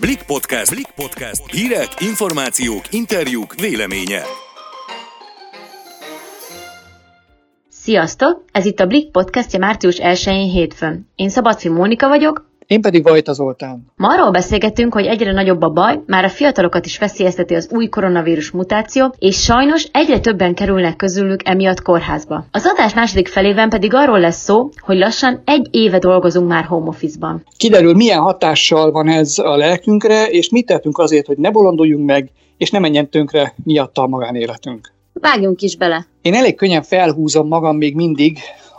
Blik Podcast. Blik Podcast. Hírek, információk, interjúk, véleménye. Sziasztok! Ez itt a Blik podcastja március 1-én hétfőn. Én Szabadfi Mónika vagyok, én pedig Vajta Zoltán. Ma arról beszélgetünk, hogy egyre nagyobb a baj, már a fiatalokat is veszélyezteti az új koronavírus mutáció, és sajnos egyre többen kerülnek közülük emiatt kórházba. Az adás második felében pedig arról lesz szó, hogy lassan egy éve dolgozunk már home office-ban. Kiderül, milyen hatással van ez a lelkünkre, és mit tettünk azért, hogy ne bolonduljunk meg, és ne menjen tönkre miatta a magánéletünk. Vágjunk is bele. Én elég könnyen felhúzom magam még mindig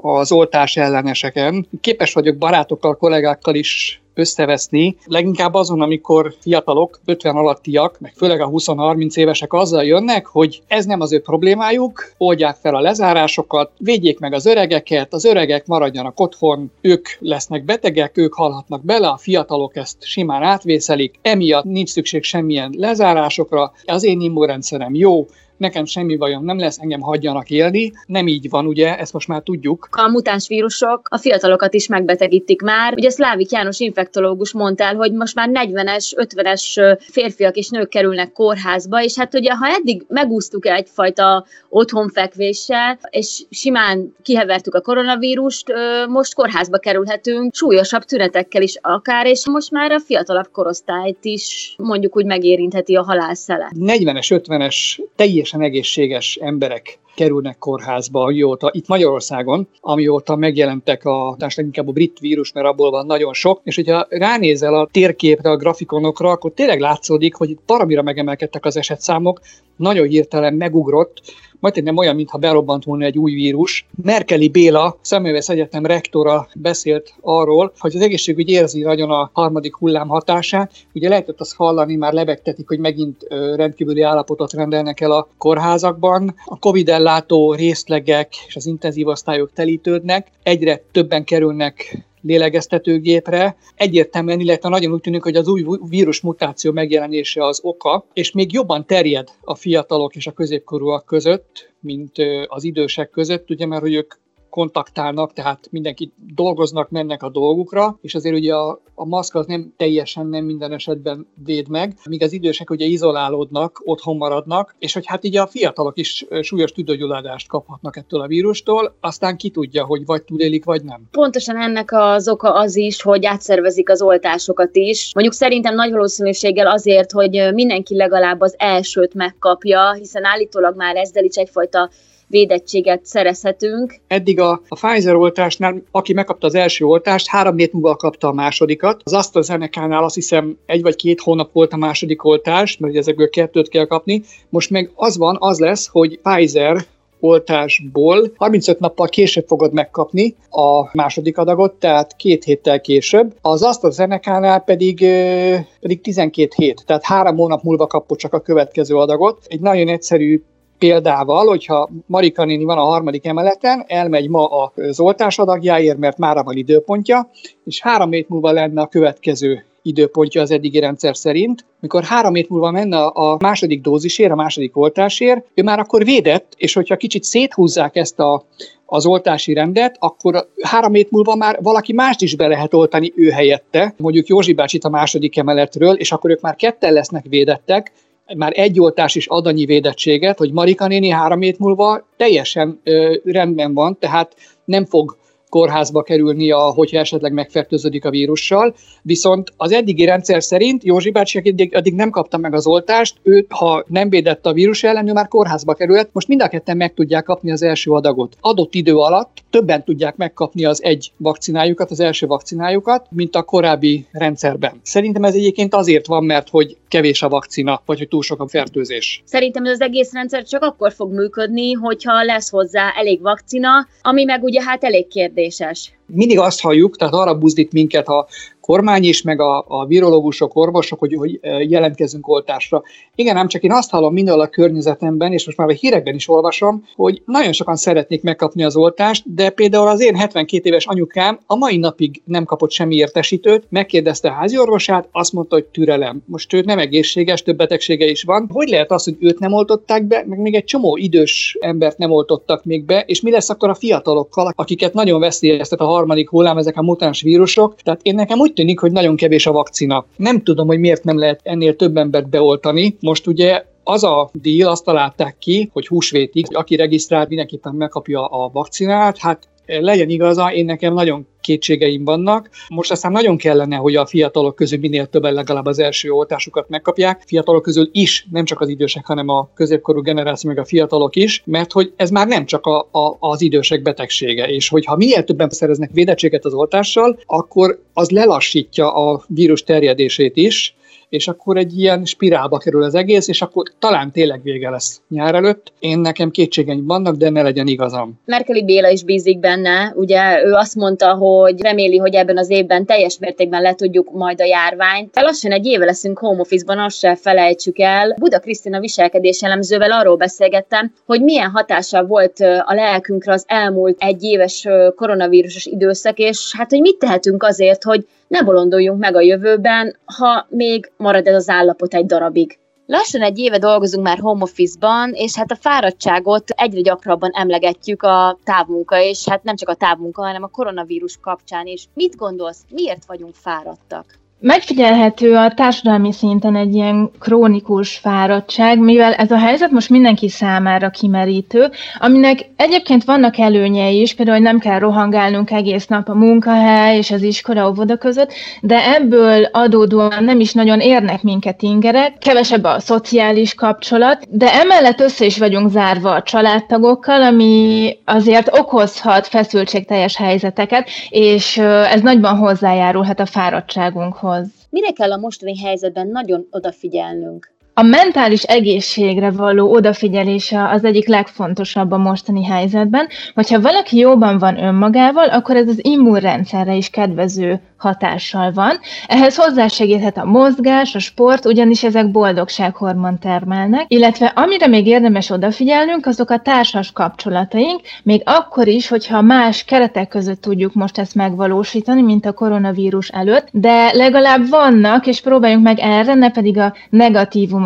az oltás elleneseken. Képes vagyok barátokkal, kollégákkal is összeveszni, leginkább azon, amikor fiatalok, 50 alattiak, meg főleg a 20-30 évesek azzal jönnek, hogy ez nem az ő problémájuk, oldják fel a lezárásokat, védjék meg az öregeket, az öregek maradjanak otthon, ők lesznek betegek, ők halhatnak bele, a fiatalok ezt simán átvészelik, emiatt nincs szükség semmilyen lezárásokra, az én immunrendszerem jó, nekem semmi bajom nem lesz, engem hagyjanak élni. Nem így van, ugye, ezt most már tudjuk. A mutáns vírusok a fiatalokat is megbetegítik már. Ugye Szlávik János infektológus mondta el, hogy most már 40-es, 50-es férfiak és nők kerülnek kórházba, és hát ugye, ha eddig megúsztuk egyfajta otthonfekvéssel, és simán kihevertük a koronavírust, most kórházba kerülhetünk, súlyosabb tünetekkel is akár, és most már a fiatalabb korosztályt is mondjuk úgy megérintheti a halálszele. 40-es, 50-es teljes teljesen egészséges emberek kerülnek kórházba, amióta itt Magyarországon, amióta megjelentek a, inkább a brit vírus, mert abból van nagyon sok, és hogyha ránézel a térképre, a grafikonokra, akkor tényleg látszódik, hogy itt paramira megemelkedtek az esetszámok, nagyon hirtelen megugrott, majd nem olyan, mintha berobbant volna egy új vírus. Merkeli Béla, Személyvesz Egyetem rektora beszélt arról, hogy az egészségügy érzi nagyon a harmadik hullám hatását. Ugye lehetett azt hallani, már lebegtetik, hogy megint rendkívüli állapotot rendelnek el a kórházakban. A Covid ellátó részlegek és az intenzív osztályok telítődnek, egyre többen kerülnek lélegeztetőgépre. Egyértelműen, illetve nagyon úgy tűnik, hogy az új vírus mutáció megjelenése az oka, és még jobban terjed a fiatalok és a középkorúak között, mint az idősek között, ugye, mert hogy ők kontaktálnak, tehát mindenki dolgoznak, mennek a dolgukra, és azért ugye a, a maszk az nem teljesen nem minden esetben véd meg, míg az idősek ugye izolálódnak, otthon maradnak, és hogy hát így a fiatalok is súlyos tüdőgyulladást kaphatnak ettől a vírustól, aztán ki tudja, hogy vagy túlélik, vagy nem. Pontosan ennek az oka az is, hogy átszervezik az oltásokat is. Mondjuk szerintem nagy valószínűséggel azért, hogy mindenki legalább az elsőt megkapja, hiszen állítólag már ezzel is egyfajta védettséget szerezhetünk. Eddig a, a Pfizer oltásnál, aki megkapta az első oltást, három hét múlva kapta a másodikat. Az AstraZeneca-nál azt hiszem egy vagy két hónap volt a második oltás, mert ezekből kettőt kell kapni. Most meg az van, az lesz, hogy Pfizer oltásból 35 nappal később fogod megkapni a második adagot, tehát két héttel később. Az AstraZeneca-nál pedig, pedig 12 hét, tehát három hónap múlva kapod csak a következő adagot. Egy nagyon egyszerű példával, hogyha Marika néni van a harmadik emeleten, elmegy ma az oltás adagjáért, mert már van időpontja, és három hét múlva lenne a következő időpontja az eddigi rendszer szerint. Mikor három hét múlva menne a második dózisért, a második oltásért, ő már akkor védett, és hogyha kicsit széthúzzák ezt a, az oltási rendet, akkor három hét múlva már valaki mást is be lehet oltani ő helyette, mondjuk Józsi bácsit a második emeletről, és akkor ők már ketten lesznek védettek, már egy oltás is ad annyi védettséget, hogy Marika néni három hét múlva teljesen ö, rendben van, tehát nem fog kórházba kerülni, hogyha esetleg megfertőződik a vírussal. Viszont az eddigi rendszer szerint Józsi bácsi, addig, addig nem kapta meg az oltást, ő, ha nem védett a vírus ellen, ő már kórházba került. Most mind a ketten meg tudják kapni az első adagot. Adott idő alatt többen tudják megkapni az egy vakcinájukat, az első vakcinájukat, mint a korábbi rendszerben. Szerintem ez egyébként azért van, mert hogy kevés a vakcina, vagy hogy túl sok a fertőzés. Szerintem ez az egész rendszer csak akkor fog működni, hogyha lesz hozzá elég vakcina, ami meg ugye hát elég kérdéses. Mindig azt halljuk, tehát arra buzdít minket a kormány is, meg a, a virológusok, orvosok, hogy, hogy jelentkezünk oltásra. Igen, ám csak én azt hallom mindenhol a környezetemben, és most már a hírekben is olvasom, hogy nagyon sokan szeretnék megkapni az oltást, de például az én 72 éves anyukám a mai napig nem kapott semmi értesítőt, megkérdezte a házi orvosát, azt mondta, hogy türelem. Most ő nem egészséges, több betegsége is van. Hogy lehet az, hogy őt nem oltották be, meg még egy csomó idős embert nem oltottak még be, és mi lesz akkor a fiatalokkal, akiket nagyon veszélyeztet a harmadik hullám, ezek a mutáns vírusok. Tehát én nekem úgy tűnik, hogy nagyon kevés a vakcina. Nem tudom, hogy miért nem lehet ennél több embert beoltani. Most ugye az a díl, azt találták ki, hogy húsvétig, aki regisztrált, mindenképpen megkapja a vakcinát. Hát legyen igaza, én nekem nagyon kétségeim vannak. Most aztán nagyon kellene, hogy a fiatalok közül minél többen legalább az első oltásukat megkapják. Fiatalok közül is, nem csak az idősek, hanem a középkorú generáció, meg a fiatalok is, mert hogy ez már nem csak a, a, az idősek betegsége, és hogyha minél többen szereznek védettséget az oltással, akkor az lelassítja a vírus terjedését is, és akkor egy ilyen spirálba kerül az egész, és akkor talán tényleg vége lesz nyár előtt. Én nekem kétségeim vannak, de ne legyen igazam. Merkeli Béla is bízik benne, ugye ő azt mondta, hogy reméli, hogy ebben az évben teljes mértékben le tudjuk majd a járványt. Lassan egy éve leszünk home office-ban, azt se felejtsük el. Buda Krisztina viselkedés elemzővel arról beszélgettem, hogy milyen hatása volt a lelkünkre az elmúlt egy éves koronavírusos időszak, és hát, hogy mit tehetünk azért, hogy ne bolondoljunk meg a jövőben, ha még marad ez az állapot egy darabig. Lassan egy éve dolgozunk már home office-ban, és hát a fáradtságot egyre gyakrabban emlegetjük a távmunka, és hát nem csak a távmunka, hanem a koronavírus kapcsán is. Mit gondolsz, miért vagyunk fáradtak? Megfigyelhető a társadalmi szinten egy ilyen krónikus fáradtság, mivel ez a helyzet most mindenki számára kimerítő, aminek egyébként vannak előnyei is, például, hogy nem kell rohangálnunk egész nap a munkahely és az iskola óvoda között, de ebből adódóan nem is nagyon érnek minket ingerek, kevesebb a szociális kapcsolat, de emellett össze is vagyunk zárva a családtagokkal, ami azért okozhat feszültségteljes helyzeteket, és ez nagyban hozzájárulhat a fáradtságunkhoz hoz. Mire kell a mostani helyzetben nagyon odafigyelnünk? A mentális egészségre való odafigyelése az egyik legfontosabb a mostani helyzetben. Hogyha valaki jóban van önmagával, akkor ez az immunrendszerre is kedvező hatással van. Ehhez hozzásegíthet a mozgás, a sport, ugyanis ezek boldogsághormon termelnek, illetve amire még érdemes odafigyelnünk, azok a társas kapcsolataink, még akkor is, hogyha más keretek között tudjuk most ezt megvalósítani, mint a koronavírus előtt, de legalább vannak, és próbáljunk meg erre, ne pedig a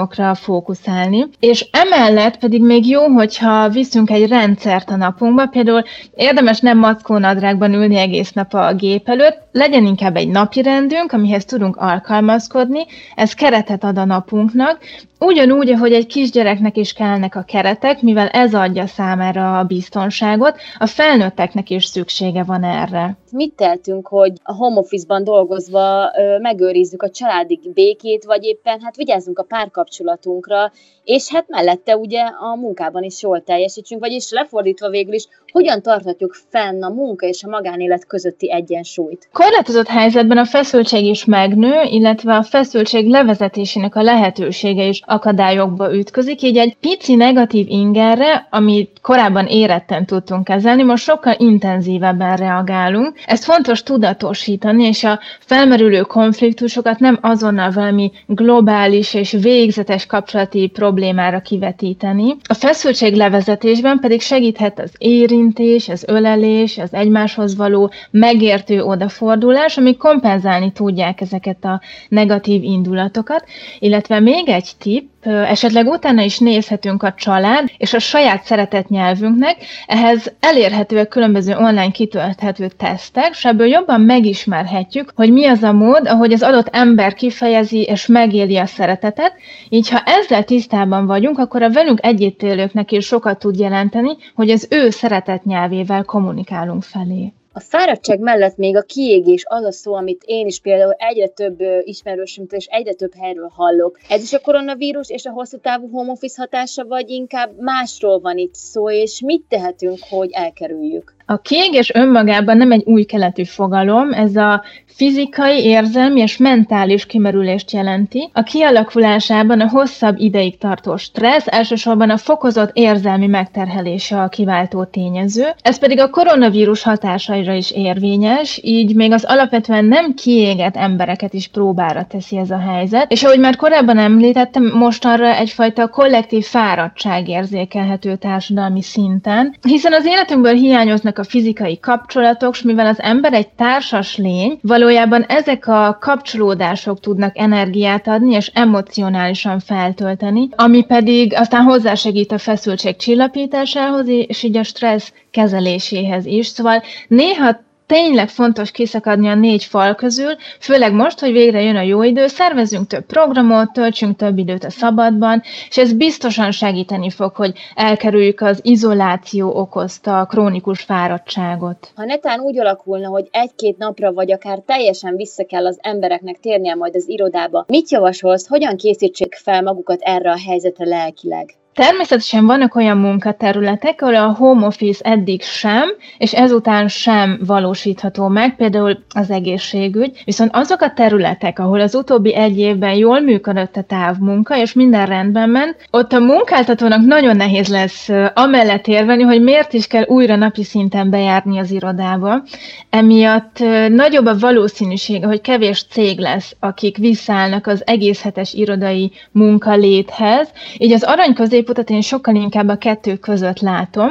negatívumokra fókuszálni. És emellett pedig még jó, hogyha viszünk egy rendszert a napunkba, például érdemes nem mackónadrágban ülni egész nap a gép előtt, legyen inkább egy napi rendünk, amihez tudunk alkalmazkodni, ez keretet ad a napunknak, Ugyanúgy, ahogy egy kisgyereknek is kellnek a keretek, mivel ez adja számára a biztonságot, a felnőtteknek is szüksége van erre. Mit tehetünk, hogy a home office-ban dolgozva megőrizzük a családi békét, vagy éppen hát vigyázzunk a párkapcsolatunkra, és hát mellette ugye a munkában is jól teljesítsünk, vagyis lefordítva végül is, hogyan tarthatjuk fenn a munka és a magánélet közötti egyensúlyt? Korlátozott helyzetben a feszültség is megnő, illetve a feszültség levezetésének a lehetősége is akadályokba ütközik, így egy pici negatív ingerre, amit korábban éretten tudtunk kezelni, most sokkal intenzívebben reagálunk. Ezt fontos tudatosítani, és a felmerülő konfliktusokat nem azonnal valami globális és végzetes kapcsolati problémára kivetíteni. A feszültség levezetésben pedig segíthet az érintés, az ölelés, az egymáshoz való megértő odafordulás, ami kompenzálni tudják ezeket a negatív indulatokat, illetve még egy tip, esetleg utána is nézhetünk a család és a saját szeretett nyelvünknek, ehhez elérhetőek különböző online kitölthető tesztek, és ebből jobban megismerhetjük, hogy mi az a mód, ahogy az adott ember kifejezi és megéli a szeretetet, így ha ezzel tisztában vagyunk, akkor a velünk együttélőknek is sokat tud jelenteni, hogy az ő szeretett nyelvével kommunikálunk felé. A fáradtság mellett még a kiégés az a szó, amit én is például egyre több ismerősömtől és egyre több helyről hallok. Ez is a koronavírus és a hosszú távú home office hatása, vagy inkább másról van itt szó, és mit tehetünk, hogy elkerüljük? A kiégés önmagában nem egy új keletű fogalom, ez a fizikai, érzelmi és mentális kimerülést jelenti. A kialakulásában a hosszabb ideig tartó stressz, elsősorban a fokozott érzelmi megterhelése a kiváltó tényező. Ez pedig a koronavírus hatásaira is érvényes, így még az alapvetően nem kiégett embereket is próbára teszi ez a helyzet. És ahogy már korábban említettem, mostanra egyfajta kollektív fáradtság érzékelhető társadalmi szinten, hiszen az életünkből hiányoznak a fizikai kapcsolatok, és mivel az ember egy társas lény, valójában ezek a kapcsolódások tudnak energiát adni, és emocionálisan feltölteni, ami pedig aztán hozzásegít a feszültség csillapításához, és így a stressz kezeléséhez is. Szóval néha tényleg fontos kiszakadni a négy fal közül, főleg most, hogy végre jön a jó idő, szervezünk több programot, töltsünk több időt a szabadban, és ez biztosan segíteni fog, hogy elkerüljük az izoláció okozta krónikus fáradtságot. Ha netán úgy alakulna, hogy egy-két napra vagy akár teljesen vissza kell az embereknek térnie majd az irodába, mit javasolsz, hogyan készítsék fel magukat erre a helyzetre lelkileg? Természetesen vannak olyan munkaterületek, ahol a home office eddig sem, és ezután sem valósítható meg, például az egészségügy. Viszont azok a területek, ahol az utóbbi egy évben jól működött a távmunka, és minden rendben ment, ott a munkáltatónak nagyon nehéz lesz amellett érveni, hogy miért is kell újra napi szinten bejárni az irodába. Emiatt nagyobb a valószínűsége, hogy kevés cég lesz, akik visszállnak az egész hetes irodai munkaléthez, így az arany középutat én sokkal inkább a kettő között látom,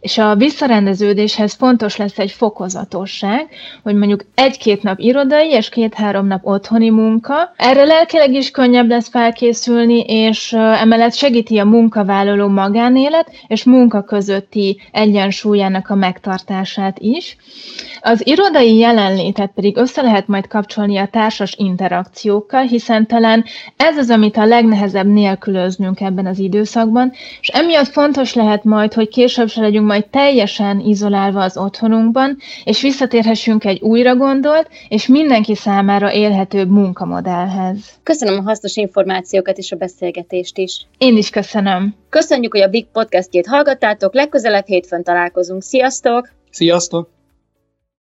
és a visszarendeződéshez fontos lesz egy fokozatosság, hogy mondjuk egy-két nap irodai és két-három nap otthoni munka. Erre lelkileg is könnyebb lesz felkészülni, és emellett segíti a munkavállaló magánélet és munka közötti egyensúlyának a megtartását is. Az irodai jelenlétet pedig össze lehet majd kapcsolni a társas interakciókkal, hiszen talán ez az, amit a legnehezebb nélkülöznünk ebben az időszakban, és emiatt fontos lehet majd, hogy később se legyünk majd teljesen izolálva az otthonunkban, és visszatérhessünk egy újra gondolt, és mindenki számára élhetőbb munkamodellhez. Köszönöm a hasznos információkat és a beszélgetést is. Én is köszönöm. Köszönjük, hogy a Big Podcastjét hallgattátok, legközelebb hétfőn találkozunk. Sziasztok! Sziasztok!